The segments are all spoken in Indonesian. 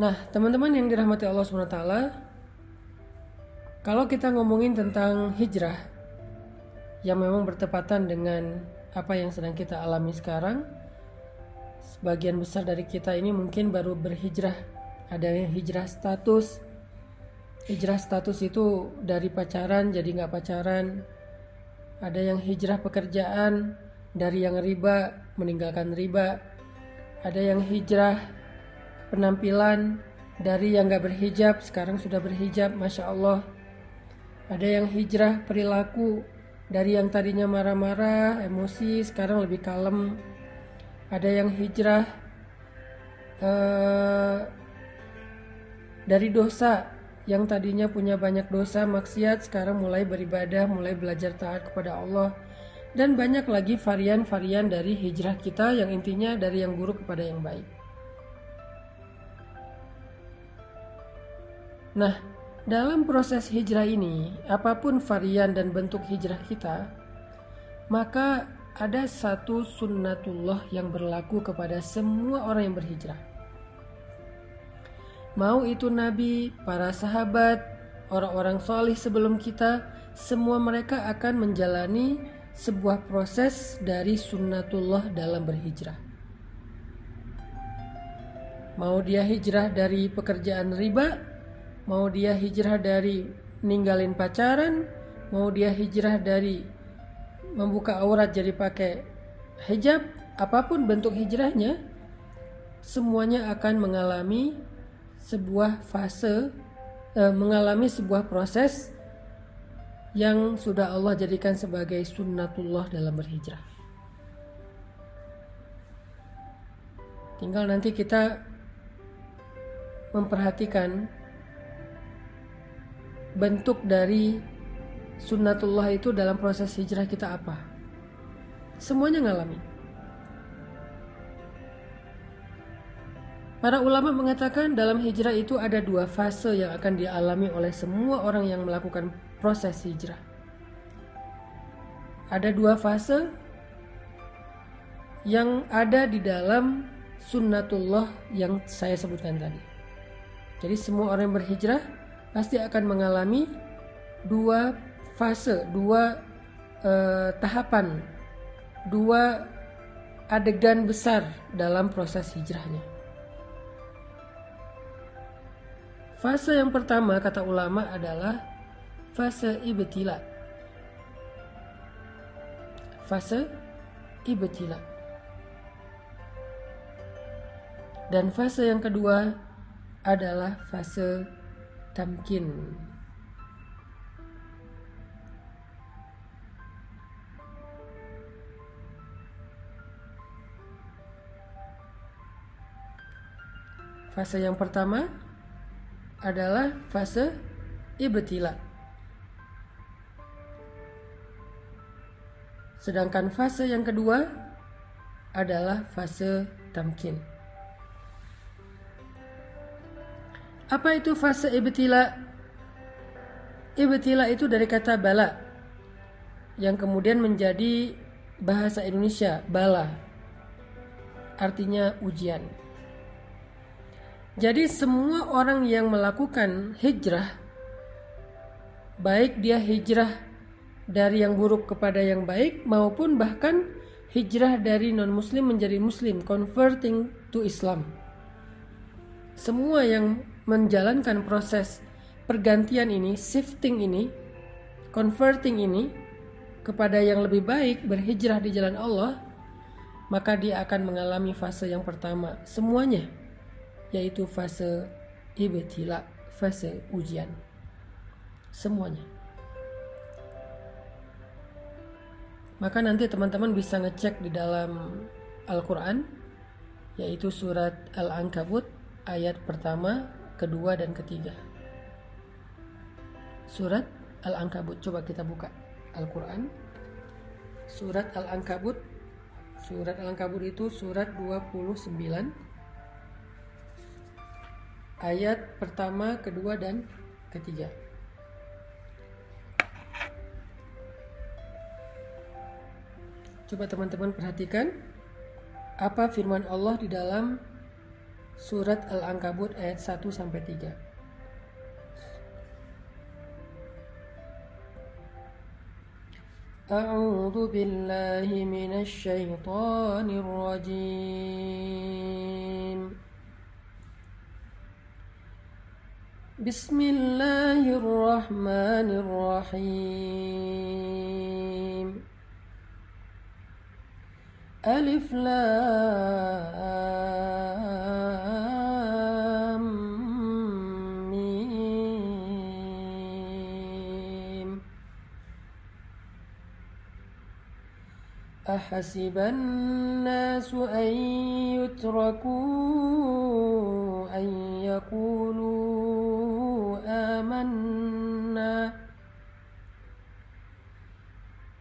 Nah, teman-teman yang dirahmati Allah SWT, kalau kita ngomongin tentang hijrah yang memang bertepatan dengan apa yang sedang kita alami sekarang, sebagian besar dari kita ini mungkin baru berhijrah. Ada yang hijrah status, hijrah status itu dari pacaran jadi nggak pacaran. Ada yang hijrah pekerjaan dari yang riba meninggalkan riba. Ada yang hijrah penampilan dari yang gak berhijab sekarang sudah berhijab Masya Allah. Ada yang hijrah perilaku dari yang tadinya marah-marah emosi sekarang lebih kalem. Ada yang hijrah uh, dari dosa yang tadinya punya banyak dosa maksiat sekarang mulai beribadah mulai belajar taat kepada Allah. Dan banyak lagi varian-varian dari hijrah kita yang intinya dari yang buruk kepada yang baik Nah, dalam proses hijrah ini, apa pun varian dan bentuk hijrah kita, maka ada satu sunnatullah yang berlaku kepada semua orang yang berhijrah. Mau itu nabi, para sahabat, orang-orang solih sebelum kita, semua mereka akan menjalani sebuah proses dari sunnatullah dalam berhijrah. Mau dia hijrah dari pekerjaan riba mau dia hijrah dari ninggalin pacaran, mau dia hijrah dari membuka aurat jadi pakai hijab, apa pun bentuk hijrahnya, semuanya akan mengalami sebuah fase, eh, mengalami sebuah proses yang sudah Allah jadikan sebagai sunnatullah dalam berhijrah. Tinggal nanti kita memperhatikan bentuk dari sunnatullah itu dalam proses hijrah kita apa? Semuanya ngalami. Para ulama mengatakan dalam hijrah itu ada dua fase yang akan dialami oleh semua orang yang melakukan proses hijrah. Ada dua fase yang ada di dalam sunnatullah yang saya sebutkan tadi. Jadi semua orang yang berhijrah pasti akan mengalami dua fase, dua uh, tahapan, dua adegan besar dalam proses hijrahnya. Fase yang pertama kata ulama adalah fase ibtila. Fase ibtila. Dan fase yang kedua adalah fase tamkin Fase yang pertama adalah fase ibtila. Sedangkan fase yang kedua adalah fase tamkin. Apa itu fase ibtila? Ibtila itu dari kata bala yang kemudian menjadi bahasa Indonesia bala. Artinya ujian. Jadi semua orang yang melakukan hijrah baik dia hijrah dari yang buruk kepada yang baik maupun bahkan hijrah dari non muslim menjadi muslim converting to Islam. Semua yang menjalankan proses pergantian ini, shifting ini, converting ini kepada yang lebih baik, berhijrah di jalan Allah, maka dia akan mengalami fase yang pertama semuanya, yaitu fase ibtila, fase ujian. Semuanya. Maka nanti teman-teman bisa ngecek di dalam Al-Quran, yaitu surat Al-Ankabut ayat pertama kedua dan ketiga. Surat Al-Ankabut. Coba kita buka Al-Quran. Surat Al-Ankabut. Surat Al-Ankabut itu surat 29. Ayat pertama, kedua, dan ketiga. Coba teman-teman perhatikan apa firman Allah di dalam surat Al-Ankabut ayat 1 sampai 3. أعوذ بالله من الشيطان الرجيم بسم الله الرحمن الرحيم ألف لام أحسب الناس أن يتركوا أن يقولوا آمنا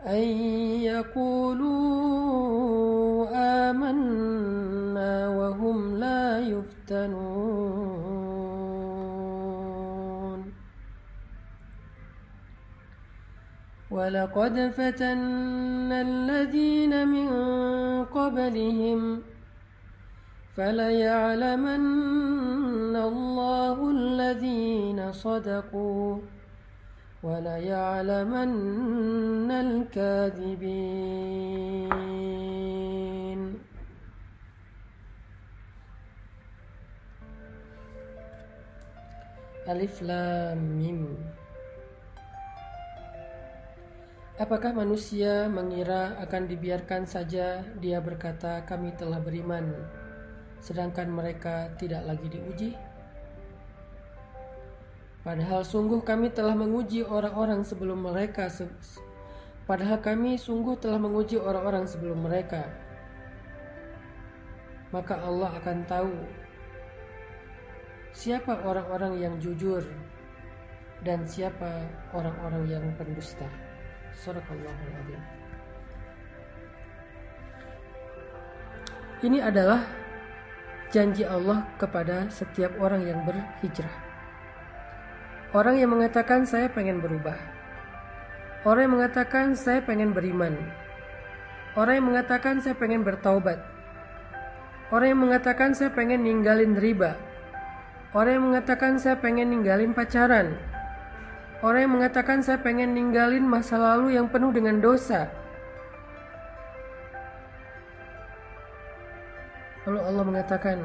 أن يقولوا آمنا وهم لا يفتنون. ولقد فتنا الذين من قبلهم فليعلمن الله الذين صدقوا وليعلمن الكاذبين. Alif Lam Mim Apakah manusia mengira akan dibiarkan saja dia berkata kami telah beriman sedangkan mereka tidak lagi diuji? Padahal sungguh kami telah menguji orang-orang sebelum mereka Padahal kami sungguh telah menguji orang-orang sebelum mereka Maka Allah akan tahu Siapa orang-orang yang jujur Dan siapa orang-orang yang pendusta Ini adalah janji Allah kepada setiap orang yang berhijrah Orang yang mengatakan saya pengen berubah. Orang yang mengatakan saya pengen beriman. Orang yang mengatakan saya pengen bertaubat. Orang yang mengatakan saya pengen ninggalin riba. Orang yang mengatakan saya pengen ninggalin pacaran. Orang yang mengatakan saya pengen ninggalin masa lalu yang penuh dengan dosa. Lalu Allah mengatakan,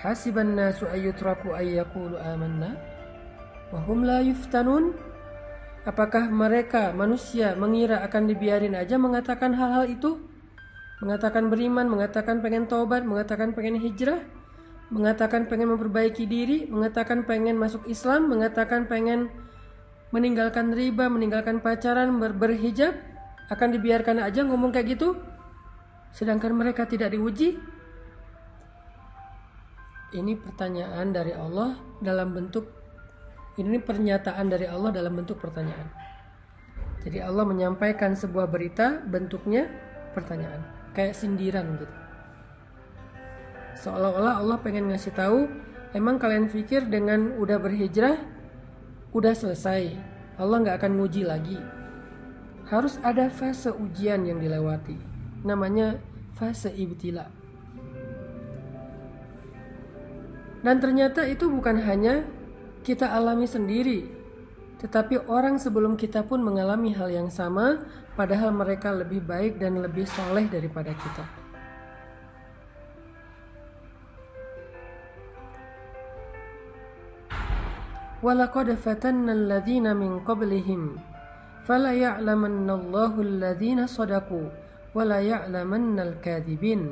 Hasiban nasu ayyutraku ayyakulu amanna Wahum la yuftanun Apakah mereka manusia mengira akan dibiarin aja mengatakan hal-hal itu? Mengatakan beriman, mengatakan pengen tobat, mengatakan pengen hijrah, mengatakan pengen memperbaiki diri, mengatakan pengen masuk Islam, mengatakan pengen meninggalkan riba, meninggalkan pacaran, ber berhijab, akan dibiarkan aja ngomong kayak gitu? Sedangkan mereka tidak diuji? Ini pertanyaan dari Allah dalam bentuk ini pernyataan dari Allah dalam bentuk pertanyaan. Jadi Allah menyampaikan sebuah berita bentuknya pertanyaan, kayak sindiran gitu. Seolah-olah Allah pengen ngasih tahu, emang kalian pikir dengan udah berhijrah udah selesai, Allah nggak akan nguji lagi. Harus ada fase ujian yang dilewati, namanya fase ibtila. Dan ternyata itu bukan hanya kita alami sendiri, tetapi orang sebelum kita pun mengalami hal yang sama, padahal mereka lebih baik dan lebih soleh daripada kita. ولقد فتنا الذين من قبلهم فلا يعلمن الله الذين صدقوا ولا يعلمن الكاذبين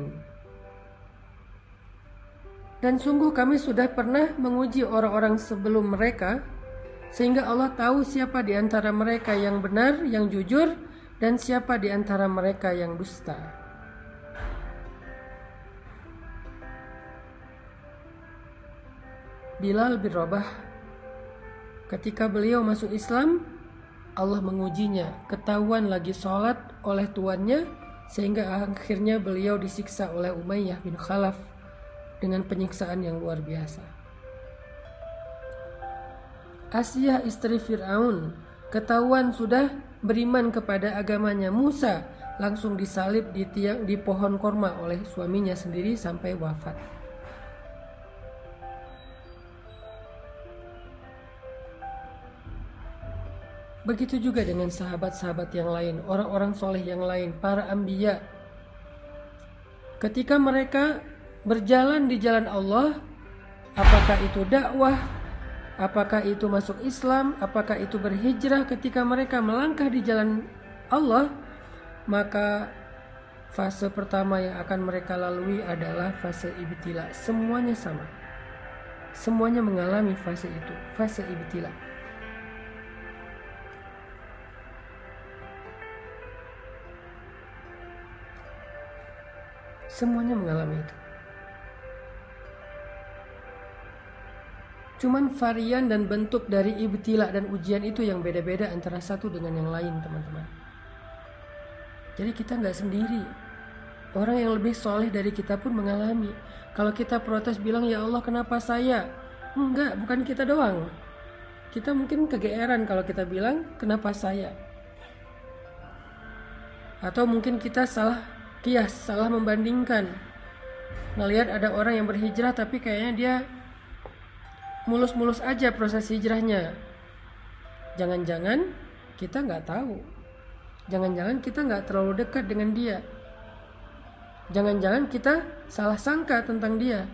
dan sungguh kami sudah pernah menguji orang-orang sebelum mereka, sehingga Allah tahu siapa di antara mereka yang benar, yang jujur, dan siapa di antara mereka yang dusta. Bilal bin Rabah Ketika beliau masuk Islam Allah mengujinya Ketahuan lagi sholat oleh tuannya Sehingga akhirnya beliau disiksa oleh Umayyah bin Khalaf dengan penyiksaan yang luar biasa. Asia istri Fir'aun ketahuan sudah beriman kepada agamanya Musa langsung disalib di tiang di pohon korma oleh suaminya sendiri sampai wafat. Begitu juga dengan sahabat-sahabat yang lain, orang-orang soleh yang lain, para ambiya. Ketika mereka berjalan di jalan Allah, apakah itu dakwah, apakah itu masuk Islam, apakah itu berhijrah ketika mereka melangkah di jalan Allah, maka fase pertama yang akan mereka lalui adalah fase ibtila. Semuanya sama. Semuanya mengalami fase itu, fase ibtila. Semuanya mengalami itu. Cuman varian dan bentuk dari ibtila dan ujian itu yang beda-beda antara satu dengan yang lain, teman-teman. Jadi kita nggak sendiri. Orang yang lebih soleh dari kita pun mengalami. Kalau kita protes bilang, ya Allah kenapa saya? Enggak, bukan kita doang. Kita mungkin kegeeran kalau kita bilang, kenapa saya? Atau mungkin kita salah kias salah membandingkan. Ngelihat ada orang yang berhijrah tapi kayaknya dia mulus-mulus aja proses hijrahnya. Jangan-jangan kita nggak tahu. Jangan-jangan kita nggak terlalu dekat dengan dia. Jangan-jangan kita salah sangka tentang dia.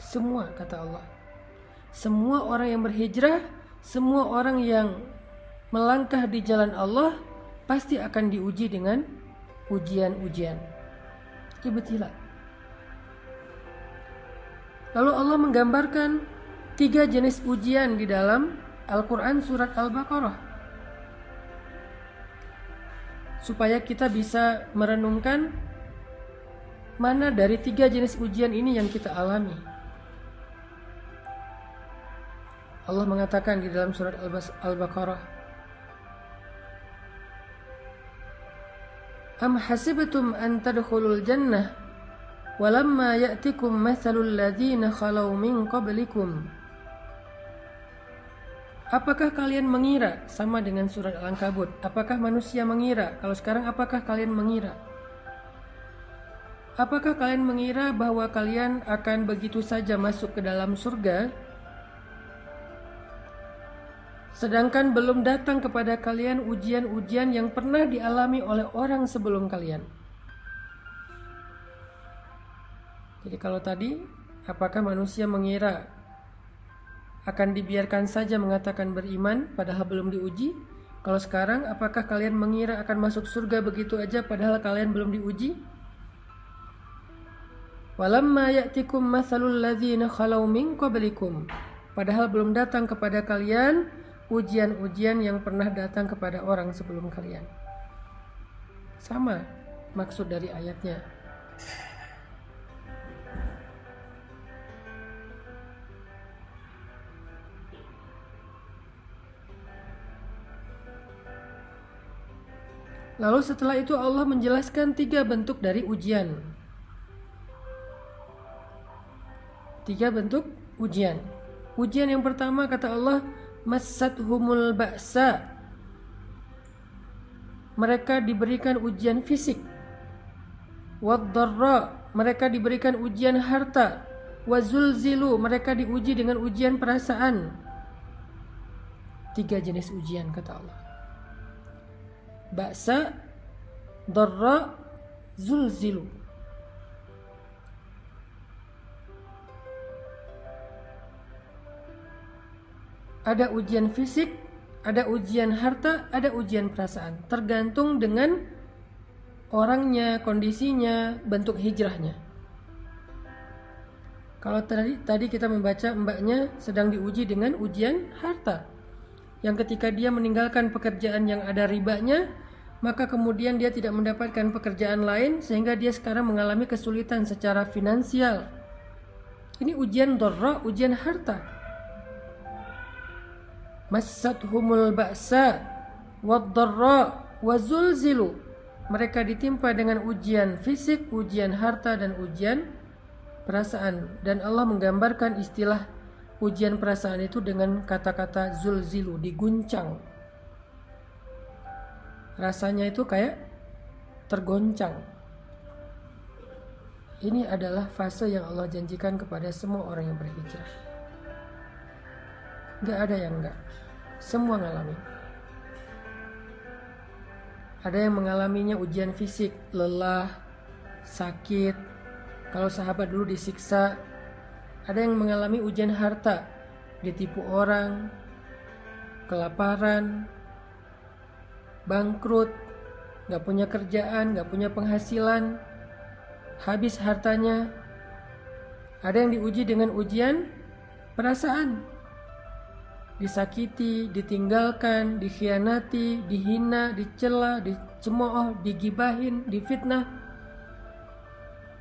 Semua kata Allah semua orang yang berhijrah, semua orang yang melangkah di jalan Allah pasti akan diuji dengan ujian-ujian. Ibtila. Lalu Allah menggambarkan tiga jenis ujian di dalam Al-Quran surat Al-Baqarah. Supaya kita bisa merenungkan mana dari tiga jenis ujian ini yang kita alami. Allah mengatakan di dalam surat Al-Baqarah Am hasibtum an tadkhulul jannah walamma ya'tikum mathalul ladzina khalau min qablikum Apakah kalian mengira sama dengan surat Al-Ankabut? Apakah manusia mengira? Kalau sekarang apakah kalian mengira? Apakah kalian mengira bahwa kalian akan begitu saja masuk ke dalam surga Sedangkan belum datang kepada kalian ujian-ujian yang pernah dialami oleh orang sebelum kalian. Jadi kalau tadi, apakah manusia mengira akan dibiarkan saja mengatakan beriman padahal belum diuji? Kalau sekarang, apakah kalian mengira akan masuk surga begitu aja padahal kalian belum diuji? Walamma ya'tikum mathalul ladzina khalau min qablikum. Padahal belum datang kepada kalian ujian-ujian yang pernah datang kepada orang sebelum kalian. Sama maksud dari ayatnya. Lalu setelah itu Allah menjelaskan tiga bentuk dari ujian. Tiga bentuk ujian. Ujian yang pertama kata Allah humul ba'sa. Mereka diberikan ujian fisik. Waddarra. Mereka diberikan ujian harta. Wazulzilu. Mereka diuji dengan ujian perasaan. Tiga jenis ujian kata Allah. Ba'sa darra zulzilu Ada ujian fisik, ada ujian harta, ada ujian perasaan. Tergantung dengan orangnya, kondisinya, bentuk hijrahnya. Kalau tadi tadi kita membaca mbaknya sedang diuji dengan ujian harta. Yang ketika dia meninggalkan pekerjaan yang ada ribanya, maka kemudian dia tidak mendapatkan pekerjaan lain sehingga dia sekarang mengalami kesulitan secara finansial. Ini ujian dorra, ujian harta massathumul ba'sa wad-dharra wazulzilu mereka ditimpa dengan ujian fisik, ujian harta dan ujian perasaan dan Allah menggambarkan istilah ujian perasaan itu dengan kata-kata zulzilu diguncang rasanya itu kayak tergoncang Ini adalah fase yang Allah janjikan kepada semua orang yang berhijrah. Gak ada yang enggak. Semua ngalami. Ada yang mengalaminya ujian fisik, lelah, sakit. Kalau sahabat dulu disiksa, ada yang mengalami ujian harta, ditipu orang, kelaparan, bangkrut, gak punya kerjaan, gak punya penghasilan, habis hartanya. Ada yang diuji dengan ujian perasaan. Disakiti, ditinggalkan, dikhianati, dihina, dicela, dicemooh, digibahin, difitnah,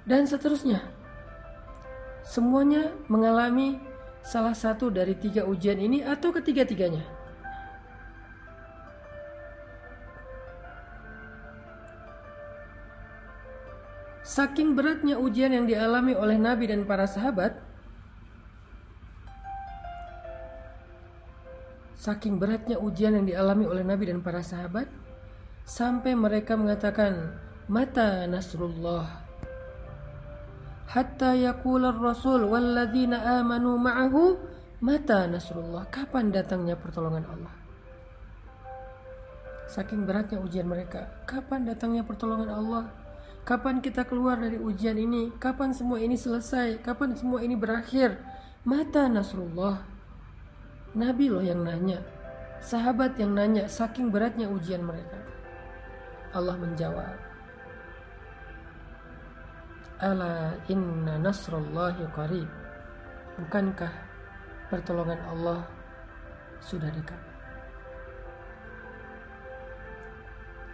dan seterusnya. Semuanya mengalami salah satu dari tiga ujian ini atau ketiga-tiganya. Saking beratnya ujian yang dialami oleh Nabi dan para sahabat, saking beratnya ujian yang dialami oleh Nabi dan para sahabat, sampai mereka mengatakan, "Mata Nasrullah?" Hatta yaqula rasul walladzina amanu ma'ahu mata nasrullah. Kapan datangnya pertolongan Allah? Saking beratnya ujian mereka, kapan datangnya pertolongan Allah? Kapan kita keluar dari ujian ini? Kapan semua ini selesai? Kapan semua ini berakhir? Mata Nasrullah. Nabi loh yang nanya. Sahabat yang nanya saking beratnya ujian mereka. Allah menjawab. Ala inna nasrullahi qarib. Bukankah pertolongan Allah sudah dekat?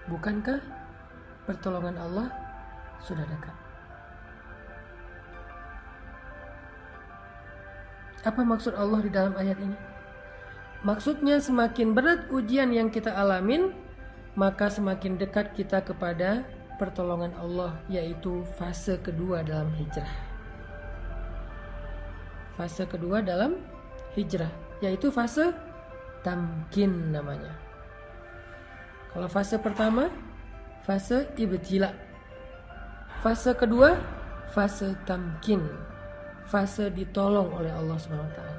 Bukankah pertolongan Allah sudah dekat. Apa maksud Allah di dalam ayat ini? Maksudnya semakin berat ujian yang kita alamin, maka semakin dekat kita kepada pertolongan Allah, yaitu fase kedua dalam hijrah. Fase kedua dalam hijrah, yaitu fase tamkin namanya. Kalau fase pertama, fase ibtila, Fase kedua, fase tamkin. Fase ditolong oleh Allah SWT.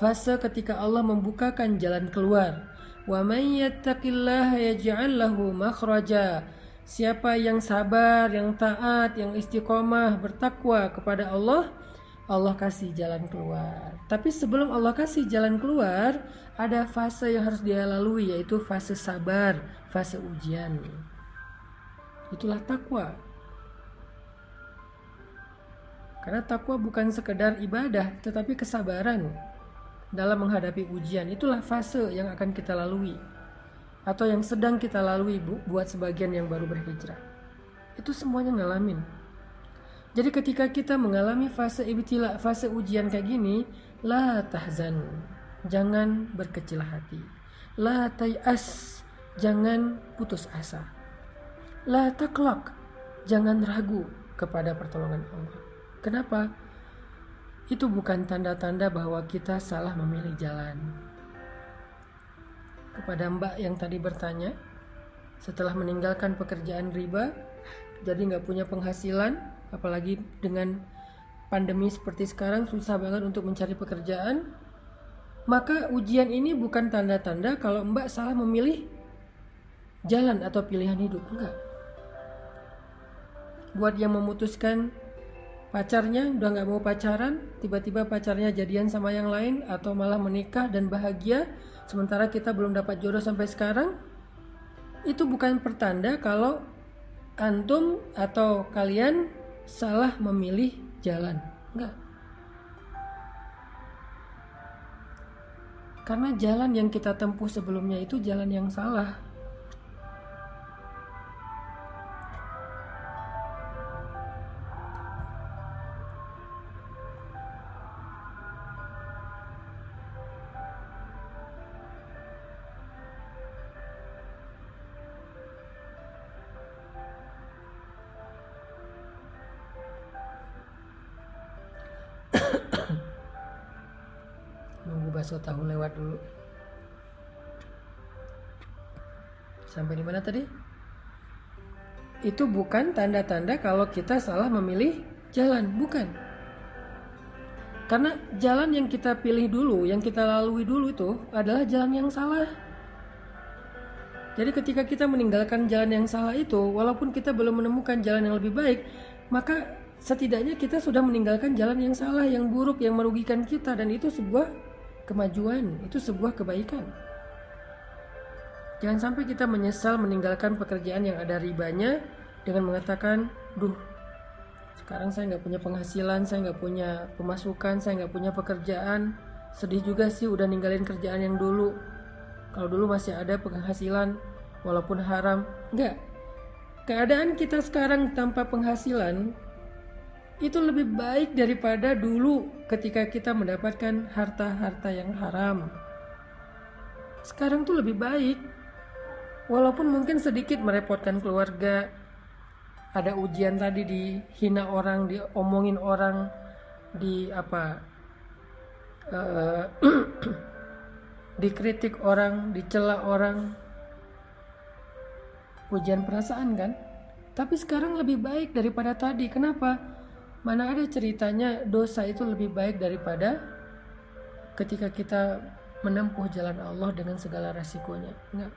Fase ketika Allah membukakan jalan keluar. Wa may yattaqillaha yaj'al lahu makhraja. Siapa yang sabar, yang taat, yang istiqomah, bertakwa kepada Allah, Allah kasih jalan keluar. Tapi sebelum Allah kasih jalan keluar, ada fase yang harus dia lalui yaitu fase sabar, fase ujian. Itulah takwa. Karena takwa bukan sekedar ibadah, tetapi kesabaran dalam menghadapi ujian. Itulah fase yang akan kita lalui atau yang sedang kita lalui bu, buat sebagian yang baru berhijrah. Itu semuanya ngalamin. Jadi ketika kita mengalami fase ibtila, fase ujian kayak gini, la tahzan. Jangan berkecil hati. La tayas. Jangan putus asa. La taklak. Jangan ragu kepada pertolongan Allah. Kenapa? Itu bukan tanda-tanda bahwa kita salah memilih jalan. Kepada Mbak yang tadi bertanya, setelah meninggalkan pekerjaan riba, jadi nggak punya penghasilan, apalagi dengan pandemi seperti sekarang susah banget untuk mencari pekerjaan, maka ujian ini bukan tanda-tanda kalau Mbak salah memilih jalan atau pilihan hidup, enggak. Buat yang memutuskan pacarnya udah nggak mau pacaran tiba-tiba pacarnya jadian sama yang lain atau malah menikah dan bahagia sementara kita belum dapat jodoh sampai sekarang itu bukan pertanda kalau antum atau kalian salah memilih jalan. Enggak karena jalan yang kita tempuh sebelumnya itu jalan yang salah bakso tahu lewat dulu sampai di mana tadi itu bukan tanda-tanda kalau kita salah memilih jalan, bukan. Karena jalan yang kita pilih dulu, yang kita lalui dulu itu adalah jalan yang salah. Jadi ketika kita meninggalkan jalan yang salah itu, walaupun kita belum menemukan jalan yang lebih baik, maka setidaknya kita sudah meninggalkan jalan yang salah, yang buruk, yang merugikan kita dan itu sebuah kemajuan, itu sebuah kebaikan. Jangan sampai kita menyesal meninggalkan pekerjaan yang ada ribanya dengan mengatakan, duh, sekarang saya nggak punya penghasilan, saya nggak punya pemasukan, saya nggak punya pekerjaan. Sedih juga sih udah ninggalin kerjaan yang dulu kalau dulu masih ada penghasilan walaupun haram enggak keadaan kita sekarang tanpa penghasilan itu lebih baik daripada dulu ketika kita mendapatkan harta-harta yang haram sekarang tuh lebih baik walaupun mungkin sedikit merepotkan keluarga ada ujian tadi dihina orang diomongin orang di apa uh, dikritik orang, dicela orang. Ujian perasaan kan? Tapi sekarang lebih baik daripada tadi. Kenapa? Mana ada ceritanya dosa itu lebih baik daripada ketika kita menempuh jalan Allah dengan segala resikonya. Enggak.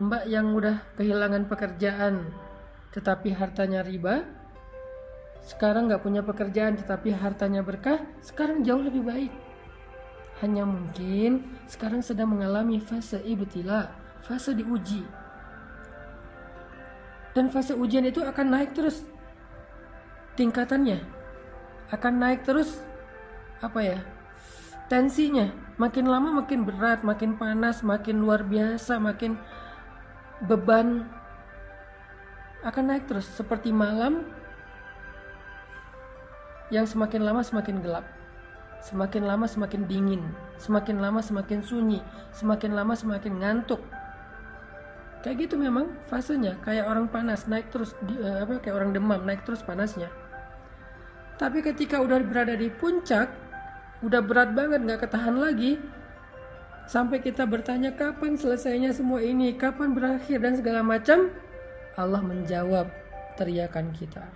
Mbak yang udah kehilangan pekerjaan tetapi hartanya riba, sekarang nggak punya pekerjaan tetapi hartanya berkah, sekarang jauh lebih baik. Hanya mungkin sekarang sedang mengalami fase ibtila, fase diuji. Dan fase ujian itu akan naik terus tingkatannya. Akan naik terus apa ya? Tensinya makin lama makin berat, makin panas, makin luar biasa, makin beban akan naik terus seperti malam yang semakin lama semakin gelap. Semakin lama semakin dingin, semakin lama semakin sunyi, semakin lama semakin ngantuk. Kayak gitu memang fasenya, kayak orang panas naik terus di, uh, apa kayak orang demam naik terus panasnya. Tapi ketika udah berada di puncak, udah berat banget nggak ketahan lagi, sampai kita bertanya kapan selesainya semua ini, kapan berakhir dan segala macam, Allah menjawab teriakan kita.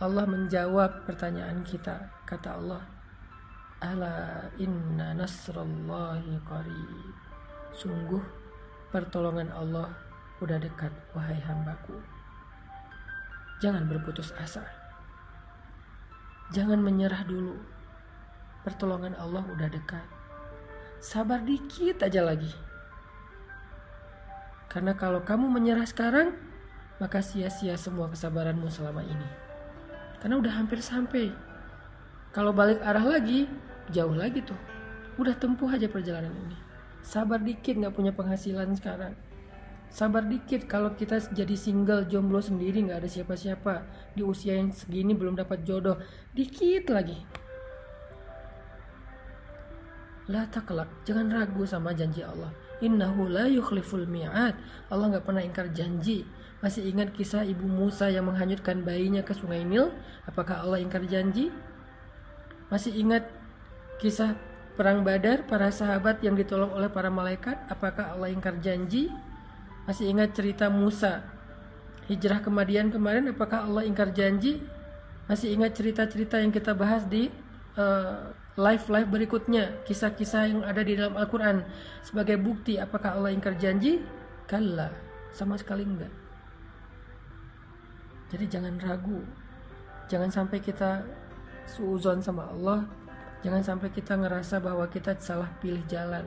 Allah menjawab pertanyaan kita. Kata Allah, Ala inna nasrallahi qarib. Sungguh pertolongan Allah udah dekat wahai hambaku. Jangan berputus asa. Jangan menyerah dulu. Pertolongan Allah udah dekat. Sabar dikit aja lagi. Karena kalau kamu menyerah sekarang, maka sia-sia semua kesabaranmu selama ini. Karena udah hampir sampai. Kalau balik arah lagi, jauh lagi tuh udah tempuh aja perjalanan ini sabar dikit nggak punya penghasilan sekarang sabar dikit kalau kita jadi single jomblo sendiri nggak ada siapa-siapa di usia yang segini belum dapat jodoh dikit lagi La taklak, jangan ragu sama janji Allah. Innahu la yukhliful mi'ad. Allah nggak pernah ingkar janji. Masih ingat kisah ibu Musa yang menghanyutkan bayinya ke sungai Nil? Apakah Allah ingkar janji? Masih ingat Kisah perang Badar, para sahabat yang ditolong oleh para malaikat, apakah Allah ingkar janji? Masih ingat cerita Musa hijrah ke Madian kemarin, apakah Allah ingkar janji? Masih ingat cerita-cerita yang kita bahas di uh, live-live berikutnya, kisah-kisah yang ada di dalam Al-Quran sebagai bukti apakah Allah ingkar janji? Kalla, sama sekali enggak. Jadi jangan ragu, jangan sampai kita suuzon sama Allah Jangan sampai kita ngerasa bahwa kita salah pilih jalan.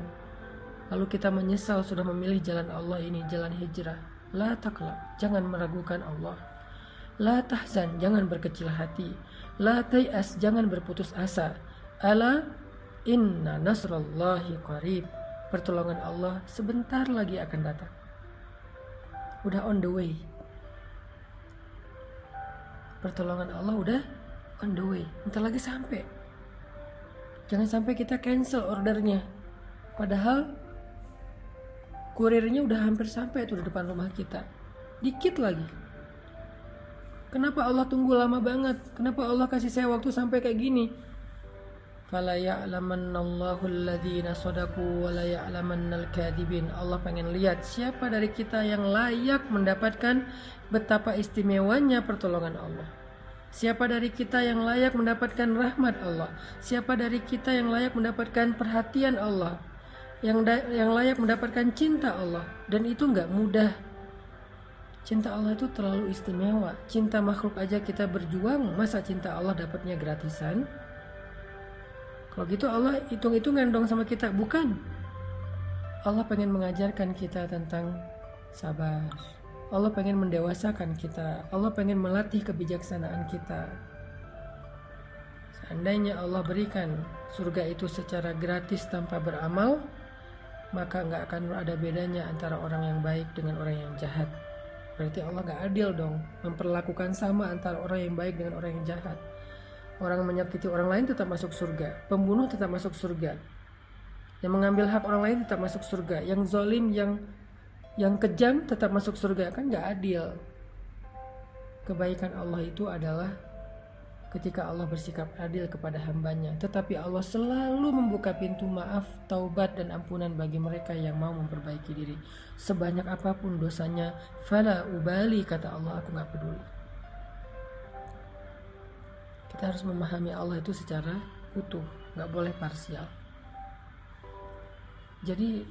Lalu kita menyesal sudah memilih jalan Allah ini, jalan hijrah. La takla, jangan meragukan Allah. La tahzan, jangan berkecil hati. La tayas, jangan berputus asa. Ala inna nasrallahi qarib. Pertolongan Allah sebentar lagi akan datang. Udah on the way. Pertolongan Allah udah on the way. Entar lagi sampai. Jangan sampai kita cancel ordernya. Padahal kurirnya udah hampir sampai tuh di depan rumah kita. Dikit lagi. Kenapa Allah tunggu lama banget? Kenapa Allah kasih saya waktu sampai kayak gini? Fala ya'lamannallahu alladhina. Allah pengen lihat siapa dari kita yang layak mendapatkan betapa istimewanya pertolongan Allah. Siapa dari kita yang layak mendapatkan rahmat Allah? Siapa dari kita yang layak mendapatkan perhatian Allah? Yang yang layak mendapatkan cinta Allah? Dan itu nggak mudah. Cinta Allah itu terlalu istimewa. Cinta makhluk aja kita berjuang, masa cinta Allah dapatnya gratisan? Kalau gitu Allah hitung-hitungan dong sama kita, bukan? Allah pengen mengajarkan kita tentang sabar. Allah pengen mendewasakan kita. Allah pengen melatih kebijaksanaan kita. Seandainya Allah berikan surga itu secara gratis tanpa beramal, maka nggak akan ada bedanya antara orang yang baik dengan orang yang jahat. Berarti Allah nggak adil dong, memperlakukan sama antara orang yang baik dengan orang yang jahat. Orang menyakiti orang lain tetap masuk surga, pembunuh tetap masuk surga, yang mengambil hak orang lain tetap masuk surga, yang zolim, yang yang kejam tetap masuk surga kan nggak adil kebaikan Allah itu adalah ketika Allah bersikap adil kepada hambanya. Tetapi Allah selalu membuka pintu maaf taubat dan ampunan bagi mereka yang mau memperbaiki diri. Sebanyak apa pun dosanya fala ubali kata Allah aku nggak peduli. Kita harus memahami Allah itu secara utuh nggak boleh parsial. Jadi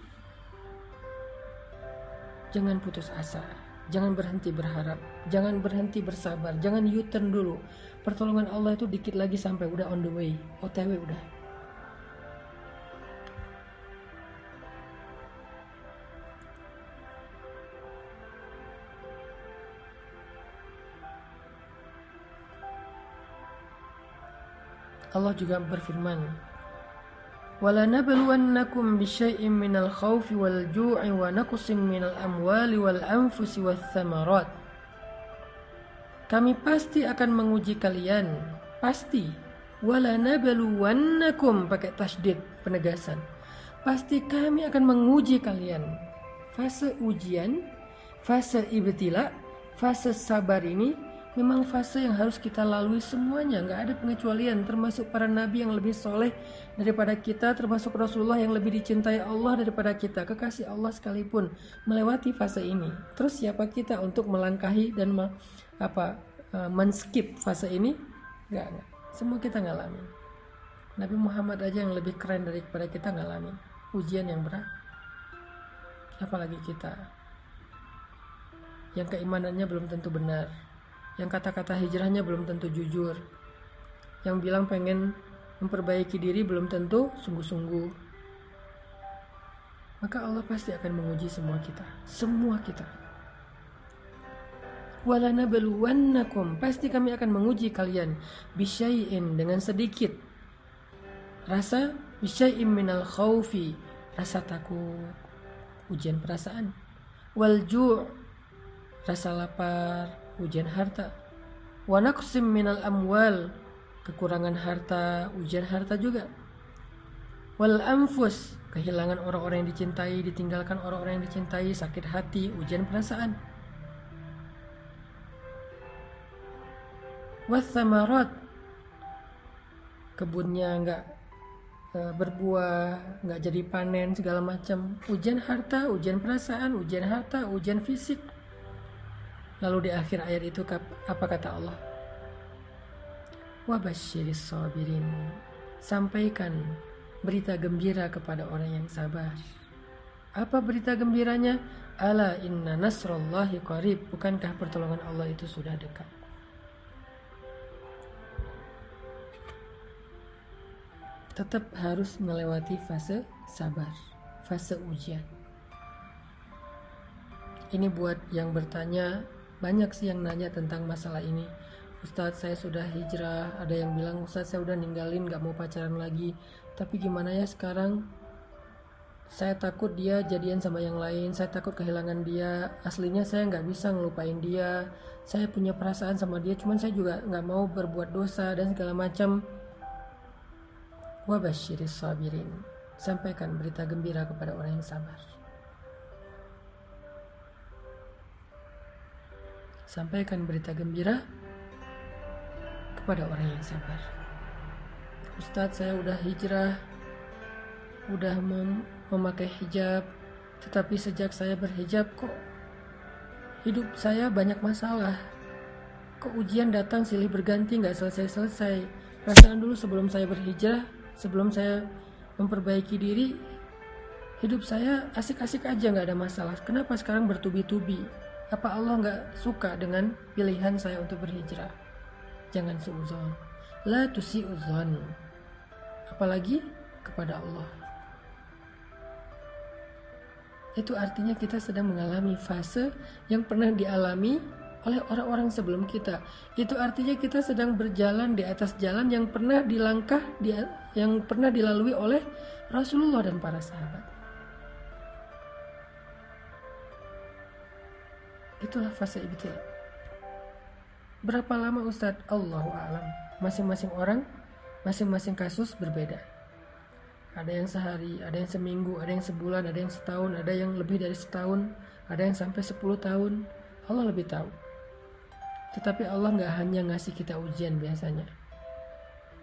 jangan putus asa jangan berhenti berharap jangan berhenti bersabar jangan U-turn dulu pertolongan Allah itu dikit lagi sampai udah on the way. OTW udah. Allah juga berfirman wala nabluwannakum bisyai'im minal khawfi wal ju'i wa naqsim minal amwali wal anfusi wath thamarat. Kami pasti akan menguji kalian, pasti. Walanabluwannakum pakai tasdid penegasan. Pasti kami akan menguji kalian. Fase ujian, fase ibtila, fase sabar ini memang fase yang harus kita lalui semuanya nggak ada pengecualian termasuk para nabi yang lebih soleh daripada kita termasuk Rasulullah yang lebih dicintai Allah daripada kita kekasih Allah sekalipun melewati fase ini terus siapa kita untuk melangkahi dan apa uh, menskip fase ini? Nggak nggak. Semua kita ngalamin. Nabi Muhammad aja yang lebih keren daripada kita ngalamin. Ujian yang berat. Apalagi kita. Yang keimanannya belum tentu benar. Yang kata-kata hijrahnya belum tentu jujur, yang bilang pengen memperbaiki diri belum tentu sungguh-sungguh. Maka Allah pasti akan menguji semua kita, semua kita. Walana beluwannakum pasti kami akan menguji kalian bisyai'in dengan sedikit rasa bisyai'in minal khawfi rasa takut ujian perasaan. Wal rasa lapar ujian harta. Wa naqsim minal amwal kekurangan harta ujian harta juga. Wal anfus kehilangan orang-orang yang dicintai ditinggalkan orang-orang yang dicintai sakit hati ujian perasaan wathamarat kebunnya nggak e, berbuah nggak jadi panen segala macam ujian harta ujian perasaan ujian harta ujian fisik Lalu di akhir ayat itu apa kata Allah? Wabashiris sabirin. Sampaikan berita gembira kepada orang yang sabar. Apa berita gembiranya? Ala inna nasrullahi qarib. Bukankah pertolongan Allah itu sudah dekat? Tetap harus melewati fase sabar, fase ujian. Ini buat yang bertanya banyak sih yang nanya tentang masalah ini. Ustadz saya sudah hijrah. Ada yang bilang Ustadz saya udah ninggalin gak mau pacaran lagi. Tapi gimana ya sekarang? Saya takut dia jadian sama yang lain. Saya takut kehilangan dia. Aslinya saya nggak bisa ngelupain dia. Saya punya perasaan sama dia cuman saya juga nggak mau berbuat dosa dan segala macam wabashiris sabirin sampaikan berita gembira kepada orang yang sabar Sampaikan berita gembira kepada orang yang sabar. Ustadz saya udah hijrah, udah mem memakai hijab, tetapi sejak saya berhijab kok hidup saya banyak masalah. kok ujian datang silih berganti nggak selesai-selesai perasaan dulu sebelum saya berhijrah sebelum saya memperbaiki diri hidup saya asik-asik aja nggak ada masalah. Kenapa sekarang bertubi-tubi? Apa Allah nggak suka dengan pilihan saya untuk berhijrah? Jangan seuzon. La tusi'uzon apalagi kepada Allah. Itu artinya kita sedang mengalami fase yang pernah dialami oleh orang-orang sebelum kita. Itu artinya kita sedang berjalan di atas jalan yang pernah dilangkah yang pernah dilalui oleh Rasulullah dan para sahabat. Itulah fase ibtila. Berapa lama Ustadz? Allahu alam. Masing-masing orang, masing-masing kasus berbeda ada yang sehari, ada yang seminggu, ada yang sebulan, ada yang setahun, ada yang lebih dari setahun, ada yang sampai 10 tahun. Allah lebih tahu. Tetapi Allah nggak hanya ngasih kita ujian biasanya.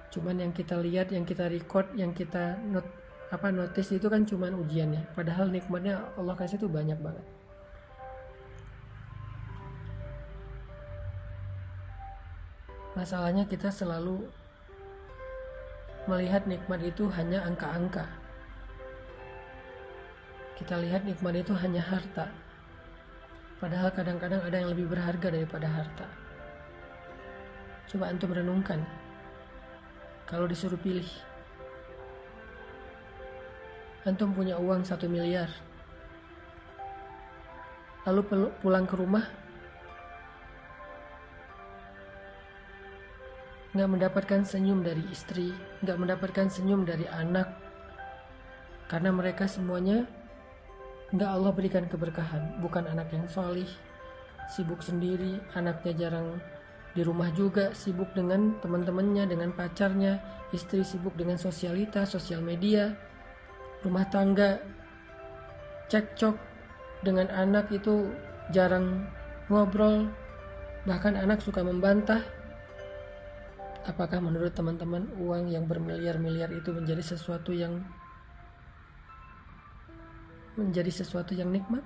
Cuman yang kita lihat, yang kita record, yang kita not, apa notice itu kan cuman ujiannya. Padahal nikmatnya Allah kasih itu banyak banget. Masalahnya kita selalu melihat nikmat itu hanya angka-angka. Kita lihat nikmat itu hanya harta. Padahal kadang-kadang ada yang lebih berharga daripada harta. Coba antum renungkan. Kalau disuruh pilih. Antum punya uang satu miliar. Lalu pulang ke rumah nggak mendapatkan senyum dari istri, nggak mendapatkan senyum dari anak, karena mereka semuanya nggak Allah berikan keberkahan, bukan anak yang solih, sibuk sendiri, anaknya jarang di rumah juga. Sibuk dengan teman-temannya, dengan pacarnya, istri sibuk dengan sosialitas, sosial media, rumah tangga, cekcok dengan anak itu jarang ngobrol, bahkan anak suka membantah, Apakah menurut teman-teman uang yang bermiliar-miliar itu menjadi sesuatu yang menjadi sesuatu yang nikmat?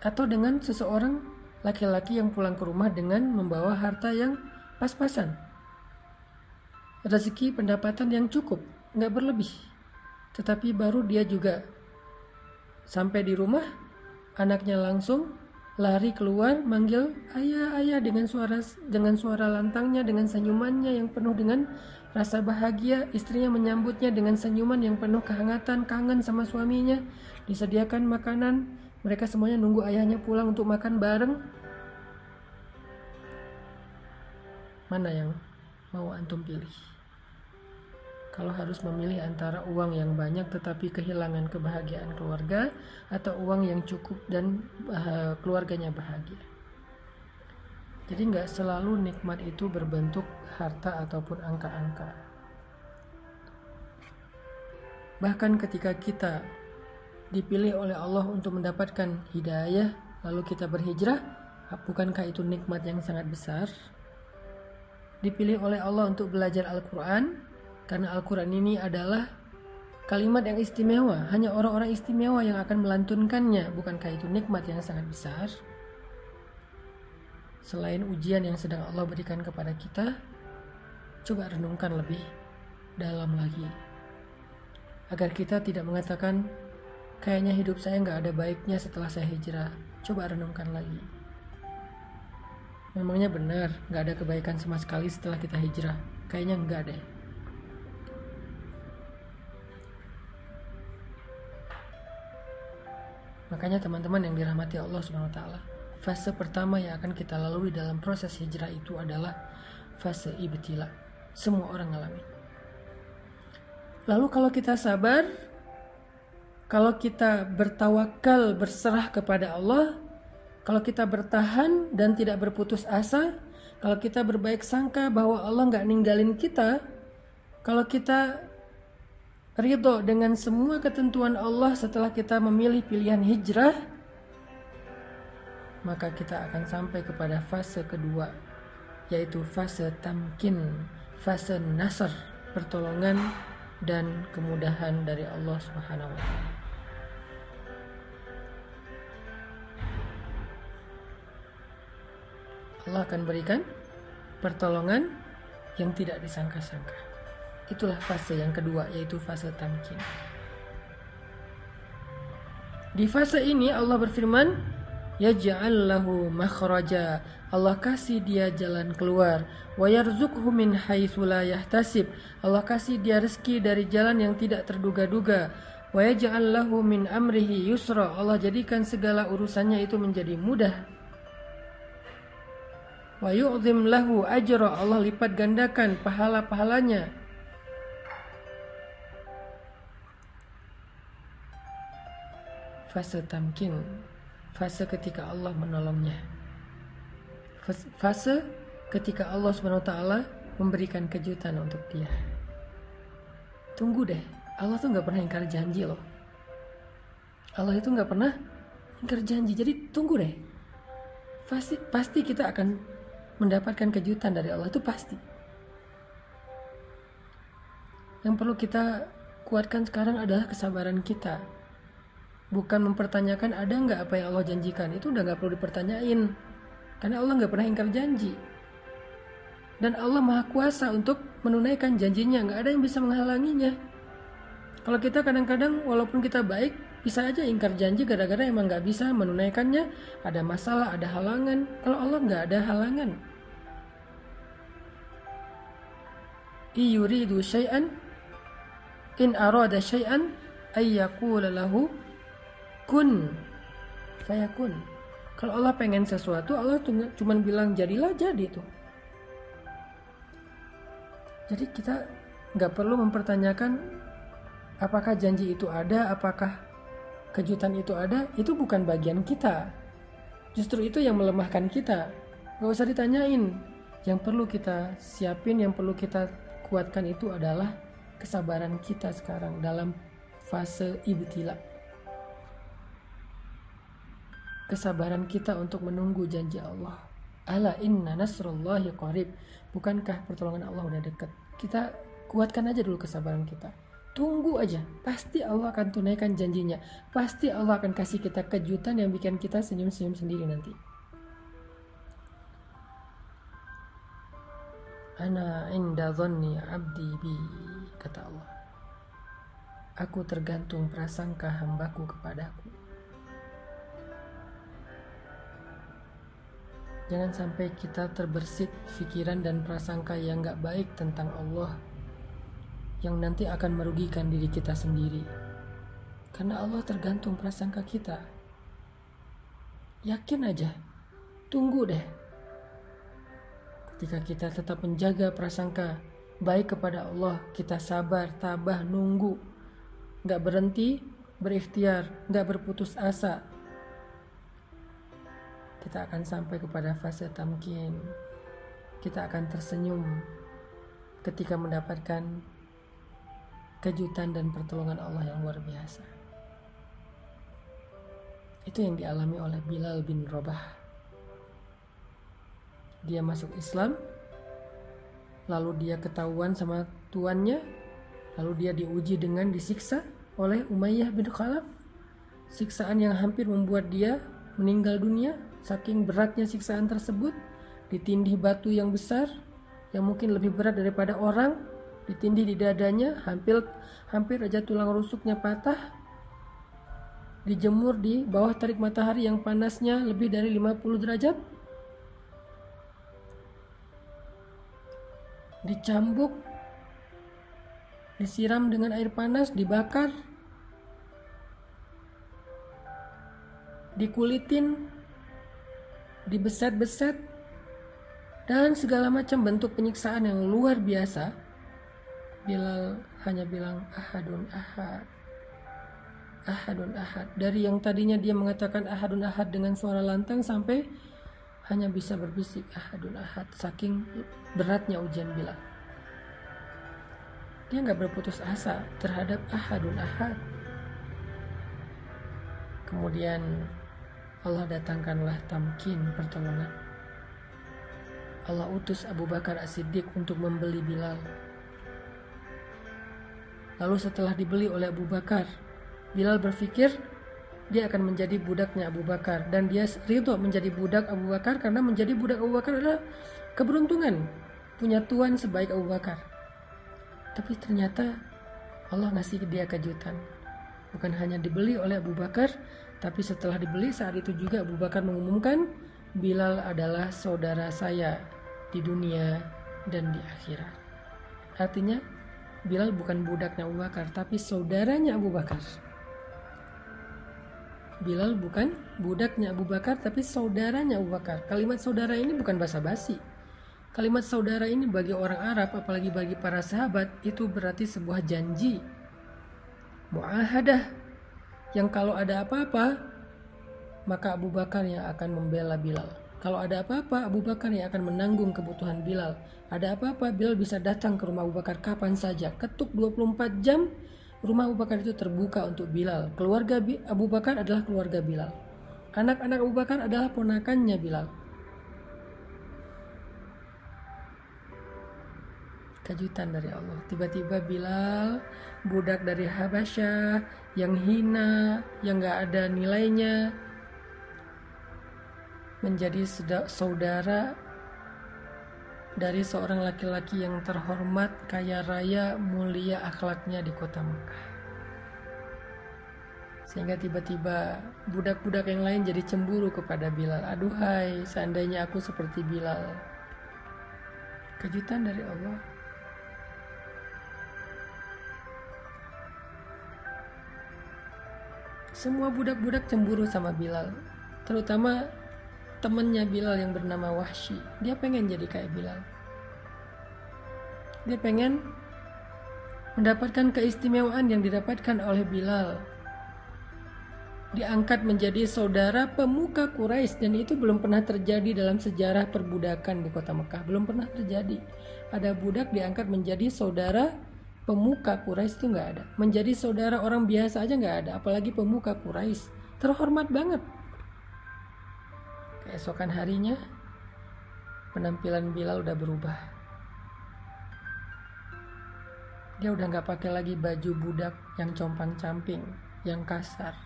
Atau dengan seseorang laki-laki yang pulang ke rumah dengan membawa harta yang pas-pasan? Rezeki pendapatan yang cukup, nggak berlebih. Tetapi baru dia juga sampai di rumah, anaknya langsung lari keluar manggil ayah ayah dengan suara dengan suara lantangnya dengan senyumannya yang penuh dengan rasa bahagia istrinya menyambutnya dengan senyuman yang penuh kehangatan kangen sama suaminya. Disediakan makanan. Mereka semuanya nunggu ayahnya pulang untuk makan bareng. Mana yang mau antum pilih? Kalau harus memilih antara uang yang banyak tetapi kehilangan kebahagiaan keluarga atau uang yang cukup dan uh, keluarganya bahagia. Jadi nggak selalu nikmat itu berbentuk harta ataupun angka-angka. Bahkan ketika kita dipilih oleh Allah untuk mendapatkan hidayah, lalu kita berhijrah, bukankah itu nikmat yang sangat besar? Dipilih oleh Allah untuk belajar Al-Quran, karena Al-Quran ini adalah kalimat yang istimewa. Hanya orang-orang istimewa yang akan melantunkannya. Bukankah itu nikmat yang sangat besar? Selain ujian yang sedang Allah berikan kepada kita, coba renungkan lebih dalam lagi. Agar kita tidak mengatakan, kayaknya hidup saya nggak ada baiknya setelah saya hijrah. Coba renungkan lagi. Memangnya benar nggak ada kebaikan sama sekali setelah kita hijrah? Kayaknya nggak deh. Makanya teman-teman yang dirahmati Allah Subhanahu wa taala, fase pertama yang akan kita lalui dalam proses hijrah itu adalah fase ibtila. Semua orang alami. Lalu kalau kita sabar, kalau kita bertawakal, berserah kepada Allah, kalau kita bertahan dan tidak berputus asa, kalau kita berbaik sangka bahwa Allah nggak ninggalin kita, kalau kita ridho dengan semua ketentuan Allah setelah kita memilih pilihan hijrah, maka kita akan sampai kepada fase kedua, yaitu fase tamkin, fase nasr, pertolongan dan kemudahan dari Allah Subhanahu wa taala. Allah akan berikan pertolongan yang tidak disangka-sangka. Itulah fase yang kedua yaitu fase tamkin. Di fase ini Allah berfirman, "Yaj'al lahu makhraja." Allah kasih dia jalan keluar. Wa yarzuqhu min haitsu la yahtasib. Allah kasih dia rezeki dari jalan yang tidak terduga-duga. Wa yaj'al lahu min amrihi yusra. Allah jadikan segala urusannya itu menjadi mudah. Wa yu'zim lahu ajra. Allah lipat gandakan pahala-pahalanya. fase tamkin fase ketika Allah menolongnya. Fase ketika Allah swt memberikan kejutan untuk dia. Tunggu deh Allah tuh nggak pernah ingkar janji loh. Allah itu nggak pernah ingkar janji. Jadi tunggu deh. Pasti pasti kita akan mendapatkan kejutan dari Allah itu pasti. Yang perlu kita kuatkan sekarang adalah kesabaran kita bukan mempertanyakan ada nggak apa yang Allah janjikan. Itu udah nggak perlu dipertanyain. Karena Allah nggak pernah ingkar janji. Dan Allah maha kuasa untuk menunaikan janjinya. Nggak ada yang bisa menghalanginya. Kalau kita kadang-kadang walaupun kita baik bisa aja ingkar janji gara-gara emang nggak bisa menunaikannya. Ada masalah ada halangan. Kalau Allah nggak ada halangan. Iyuridu syai'an in arada syai'an ayyakula lahu kun kun kalau Allah pengen sesuatu Allah cuma bilang jadilah jadi tuh. Jadi kita nggak perlu mempertanyakan apakah janji itu ada apakah kejutan itu ada. Itu bukan bagian kita. Justru itu yang melemahkan kita. Nggak usah ditanyain. Yang perlu kita siapin yang perlu kita kuatkan itu adalah kesabaran kita sekarang dalam fase ibtila kesabaran kita untuk menunggu janji Allah. Ala inna nasrullahi qarib. Bukankah pertolongan Allah udah dekat? Kita kuatkan aja dulu kesabaran kita. Tunggu aja, pasti Allah akan tunaikan janjinya. Pasti Allah akan kasih kita kejutan yang bikin kita senyum-senyum sendiri nanti. Ana inda dhanni abdi bi, kata Allah. Aku tergantung prasangka hambaku kepadaku. Jangan sampai kita terbersit pikiran dan prasangka yang gak baik tentang Allah yang nanti akan merugikan diri kita sendiri. Karena Allah tergantung prasangka kita. Yakin aja, tunggu deh. Ketika kita tetap menjaga prasangka baik kepada Allah, kita sabar, tabah, nunggu, gak berhenti, berikhtiar, gak berputus asa, kita akan sampai kepada fase tamkin. Kita akan tersenyum ketika mendapatkan kejutan dan pertolongan Allah yang luar biasa. Itu yang dialami oleh Bilal bin Rabah. Dia masuk Islam, lalu dia ketahuan sama tuannya, lalu dia diuji dengan disiksa oleh Umayyah bin Khalaf. Siksaan yang hampir membuat dia meninggal dunia Saking beratnya siksaan tersebut, ditindih batu yang besar yang mungkin lebih berat daripada orang, ditindih di dadanya, hampir hampir aja tulang rusuknya patah. Dijemur di bawah terik matahari yang panasnya lebih dari 50 derajat. Dicambuk, disiram dengan air panas, dibakar, dikulitin, dibeset-beset, dan segala macam bentuk penyiksaan yang luar biasa, Bilal hanya bilang ahadun ahad. Ahadun ahad. Dari yang tadinya dia mengatakan ahadun ahad dengan suara lantang sampai hanya bisa berbisik ahadun ahad. Saking beratnya ujian Bilal. Dia nggak berputus asa terhadap ahadun ahad. Kemudian Allah datangkanlah tamkin pertolongan. Allah utus Abu Bakar As-Siddiq untuk membeli Bilal. Lalu setelah dibeli oleh Abu Bakar, Bilal berpikir, dia akan menjadi budaknya Abu Bakar dan dia ridho menjadi budak Abu Bakar karena menjadi budak Abu Bakar adalah keberuntungan punya tuan sebaik Abu Bakar tapi ternyata Allah ngasih dia kejutan bukan hanya dibeli oleh Abu Bakar tapi setelah dibeli saat itu juga Abu Bakar mengumumkan Bilal adalah saudara saya di dunia dan di akhirat artinya Bilal bukan budaknya Abu Bakar tapi saudaranya Abu Bakar Bilal bukan budaknya Abu Bakar tapi saudaranya Abu Bakar. Kalimat saudara ini bukan basa-basi. Kalimat saudara ini bagi orang Arab apalagi bagi para sahabat itu berarti sebuah janji. Muahadah yang kalau ada apa-apa maka Abu Bakar yang akan membela Bilal. Kalau ada apa-apa Abu Bakar yang akan menanggung kebutuhan Bilal. Ada apa-apa Bilal bisa datang ke rumah Abu Bakar kapan saja. Ketuk 24 jam Rumah Abu Bakar itu terbuka untuk Bilal. Keluarga Abu Bakar adalah keluarga Bilal. Anak-anak Abu Bakar adalah ponakannya Bilal. Kejutan dari Allah. Tiba-tiba Bilal, budak dari Habasyah, yang hina, yang gak ada nilainya, menjadi saudara dari seorang laki-laki yang terhormat, kaya raya, mulia akhlaknya di kota Mekah. Sehingga tiba-tiba budak-budak yang lain jadi cemburu kepada Bilal. Aduhai, seandainya aku seperti Bilal. Kejutan dari Allah. Semua budak-budak cemburu sama Bilal. Terutama temennya Bilal yang bernama Wahsy. Dia pengen jadi kayak Bilal. Dia pengen mendapatkan keistimewaan yang didapatkan oleh Bilal. Diangkat menjadi saudara pemuka Quraisy dan itu belum pernah terjadi dalam sejarah perbudakan di kota Mekah. Belum pernah terjadi. Ada budak diangkat menjadi saudara pemuka Quraisy itu nggak ada menjadi saudara orang biasa aja nggak ada apalagi pemuka Quraisy terhormat banget keesokan harinya penampilan Bilal udah berubah. Dia udah nggak pakai lagi baju budak yang compang-camping, yang kasar.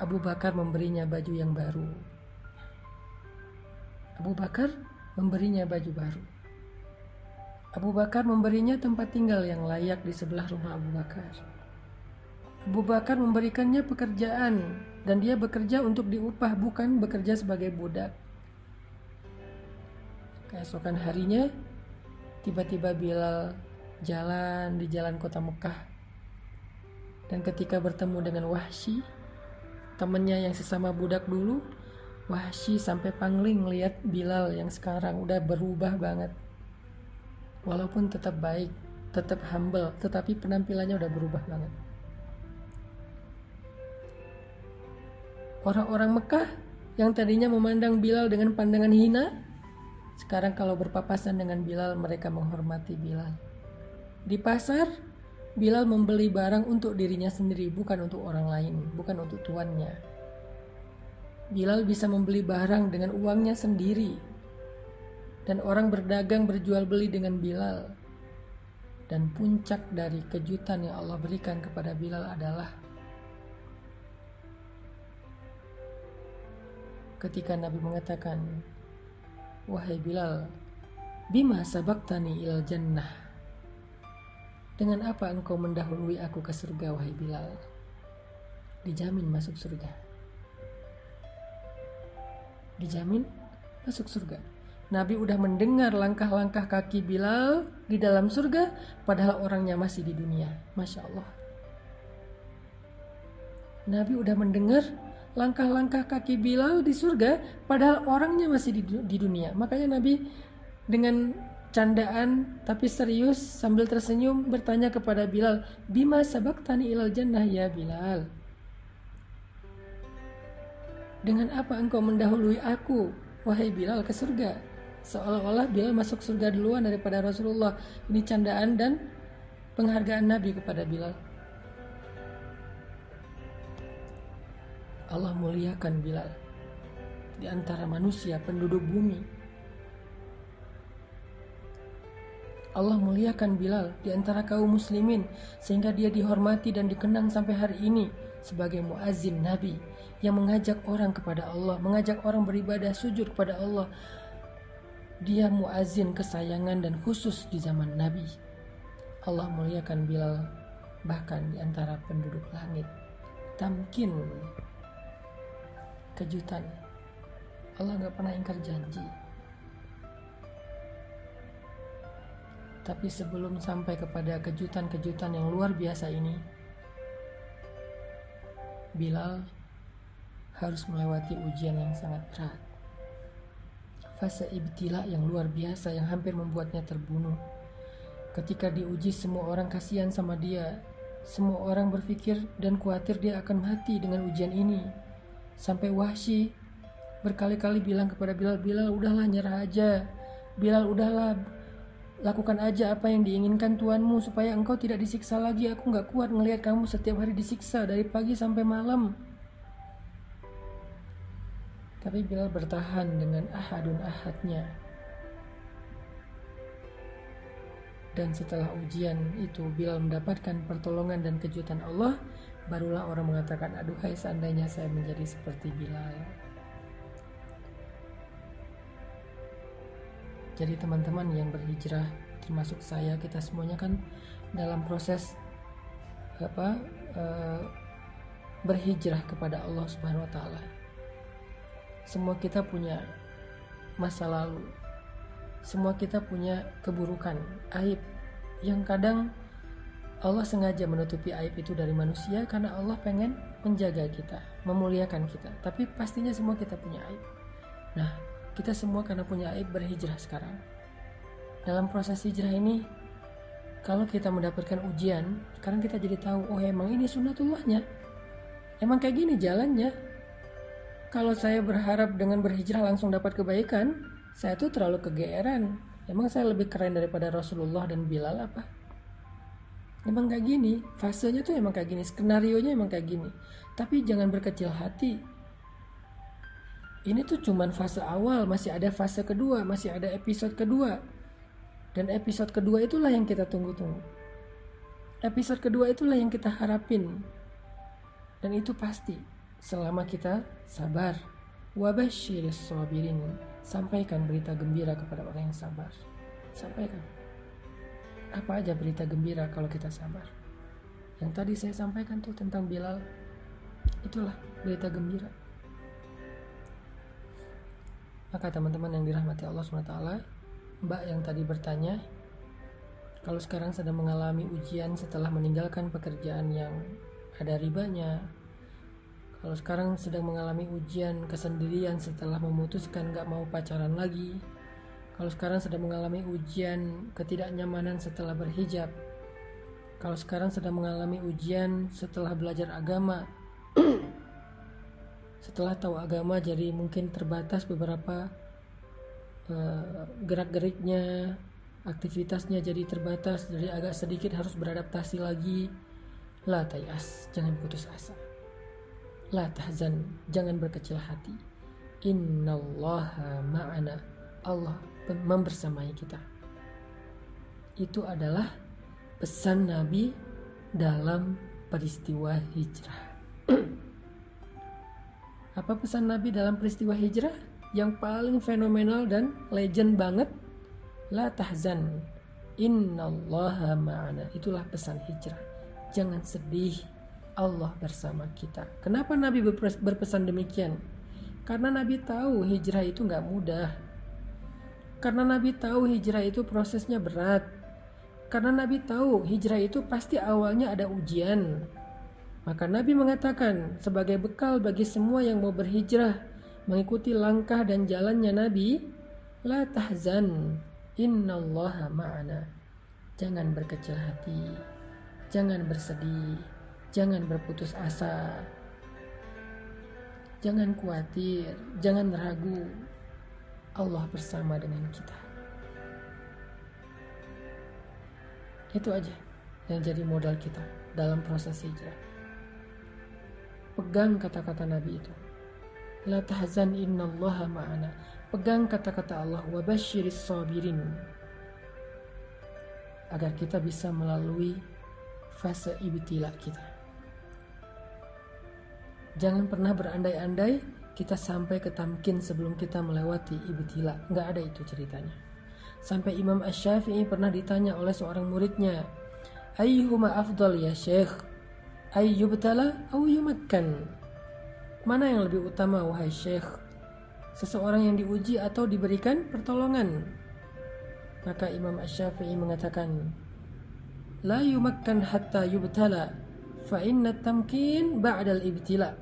Abu Bakar memberinya baju yang baru. Abu Bakar memberinya baju baru. Abu Bakar memberinya tempat tinggal yang layak di sebelah rumah Abu Bakar. Abu Bakar memberikannya pekerjaan dan dia bekerja untuk diupah bukan bekerja sebagai budak. Keesokan harinya tiba-tiba Bilal jalan di jalan kota Mekah dan ketika bertemu dengan Wahsy temannya yang sesama budak dulu Wahsy sampai pangling lihat Bilal yang sekarang udah berubah banget walaupun tetap baik tetap humble tetapi penampilannya udah berubah banget Orang-orang Mekah yang tadinya memandang Bilal dengan pandangan hina, sekarang kalau berpapasan dengan Bilal mereka menghormati Bilal. Di pasar, Bilal membeli barang untuk dirinya sendiri, bukan untuk orang lain, bukan untuk tuannya. Bilal bisa membeli barang dengan uangnya sendiri, dan orang berdagang berjual beli dengan Bilal. Dan puncak dari kejutan yang Allah berikan kepada Bilal adalah ketika Nabi mengatakan, Wahai Bilal, bima sabaktani il jannah. Dengan apa engkau mendahului aku ke surga, wahai Bilal? Dijamin masuk surga. Dijamin masuk surga. Nabi udah mendengar langkah-langkah kaki Bilal di dalam surga, padahal orangnya masih di dunia. Masya Allah. Nabi udah mendengar langkah-langkah kaki Bilal di surga padahal orangnya masih di, dunia. Makanya Nabi dengan candaan tapi serius sambil tersenyum bertanya kepada Bilal, "Bima tani ilal jannah ya Bilal?" Dengan apa engkau mendahului aku, wahai Bilal, ke surga? Seolah-olah Bilal masuk surga duluan daripada Rasulullah. Ini candaan dan penghargaan Nabi kepada Bilal. Allah muliakan Bilal di antara manusia penduduk bumi. Allah muliakan Bilal di antara kaum muslimin sehingga dia dihormati dan dikenang sampai hari ini sebagai muazin Nabi yang mengajak orang kepada Allah, mengajak orang beribadah sujud kepada Allah. Dia muazin kesayangan dan khusus di zaman Nabi. Allah muliakan Bilal bahkan di antara penduduk langit. Tamkin kejutan. Allah nggak pernah ingkar janji. Tapi sebelum sampai kepada kejutan-kejutan yang luar biasa ini, Bilal harus melewati ujian yang sangat berat. Fase ibtila yang luar biasa yang hampir membuatnya terbunuh. Ketika diuji semua orang kasihan sama dia. Semua orang berpikir dan khawatir dia akan mati dengan ujian ini. Sampai Wahsy berkali-kali bilang kepada Bilal, Bilal udahlah nyerah aja. Bilal udahlah Lakukan aja apa yang diinginkan Tuanmu supaya engkau tidak disiksa lagi. Aku gak kuat ngelihat kamu setiap hari disiksa dari pagi sampai malam. Tapi Bilal bertahan dengan ahadun ahadnya. Dan setelah ujian itu Bilal mendapatkan pertolongan dan kejutan Allah, barulah orang mengatakan, aduhai seandainya saya menjadi seperti Bilal. Jadi teman-teman yang berhijrah termasuk saya kita semuanya kan dalam proses apa uh, berhijrah kepada Allah Subhanahu wa taala. Semua kita punya masa lalu. Semua kita punya keburukan, aib yang kadang Allah sengaja menutupi aib itu dari manusia karena Allah pengen menjaga kita, memuliakan kita. Tapi pastinya semua kita punya aib. Nah, kita semua karena punya aib berhijrah sekarang. Dalam proses hijrah ini, kalau kita mendapatkan ujian, sekarang kita jadi tahu, oh emang ini sunatullahnya. Emang kayak gini jalannya. Kalau saya berharap dengan berhijrah langsung dapat kebaikan, saya tuh terlalu kegeeran. Emang saya lebih keren daripada Rasulullah dan Bilal apa? Emang kayak gini, fasenya tuh emang kayak gini, skenario nya emang kayak gini. Tapi jangan berkecil hati, ini tuh cuman fase awal, masih ada fase kedua, masih ada episode kedua. Dan episode kedua itulah yang kita tunggu-tunggu. Episode kedua itulah yang kita harapin. Dan itu pasti selama kita sabar. Wabashiris sabirin. Sampaikan berita gembira kepada orang yang sabar. Sampaikan. Apa aja berita gembira kalau kita sabar. Yang tadi saya sampaikan tuh tentang Bilal. Itulah berita gembira maka teman-teman yang dirahmati Allah SWT, Mbak yang tadi bertanya, kalau sekarang sedang mengalami ujian setelah meninggalkan pekerjaan yang ada ribanya, kalau sekarang sedang mengalami ujian kesendirian setelah memutuskan gak mau pacaran lagi, kalau sekarang sedang mengalami ujian ketidaknyamanan setelah berhijab, kalau sekarang sedang mengalami ujian setelah belajar agama, setelah tahu agama jadi mungkin terbatas beberapa uh, gerak-geriknya aktivitasnya jadi terbatas jadi agak sedikit harus beradaptasi lagi. La tayas jangan putus asa la tahzan jangan berkecil hati innallaha ma'ana Allah membersamai kita itu adalah pesan Nabi dalam peristiwa hijrah Apa pesan Nabi dalam peristiwa hijrah yang paling fenomenal dan legend banget? La tahzan. Innallaha ma'ana. Itulah pesan hijrah. Jangan sedih. Allah bersama kita. Kenapa Nabi berpesan demikian? Karena Nabi tahu hijrah itu nggak mudah. Karena Nabi tahu hijrah itu prosesnya berat. Karena Nabi tahu hijrah itu pasti awalnya ada ujian, maka Nabi mengatakan sebagai bekal bagi semua yang mau berhijrah mengikuti langkah dan jalannya Nabi, la tahzan, innallaha ma'ana. Jangan berkecil hati, jangan bersedih, jangan berputus asa. Jangan khawatir, jangan ragu. Allah bersama dengan kita. Itu aja yang jadi modal kita dalam proses hijrah. Pegang kata-kata Nabi itu. La tahzan innallaha ma'ana. Pegang kata-kata Allah wa basyiris sabirin. Agar kita bisa melalui fase ibtila kita. Jangan pernah berandai-andai kita sampai ke tamkin sebelum kita melewati ibtila. Nggak ada itu ceritanya. Sampai Imam Ash-Syafi'i pernah ditanya oleh seorang muridnya, Ayyuhuma afdal ya syekh? Ayyubtala au yumakkan? Mana yang lebih utama wahai syekh? Seseorang yang diuji atau diberikan pertolongan? Maka Imam Ash-Syafi'i mengatakan, La yumakkan hatta yubtala fa inna tamkin ba'dal ibtila.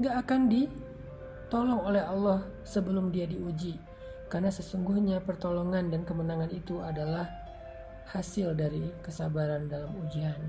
Gak akan ditolong oleh Allah sebelum dia diuji. Karena sesungguhnya pertolongan dan kemenangan itu adalah hasil dari kesabaran dalam ujian.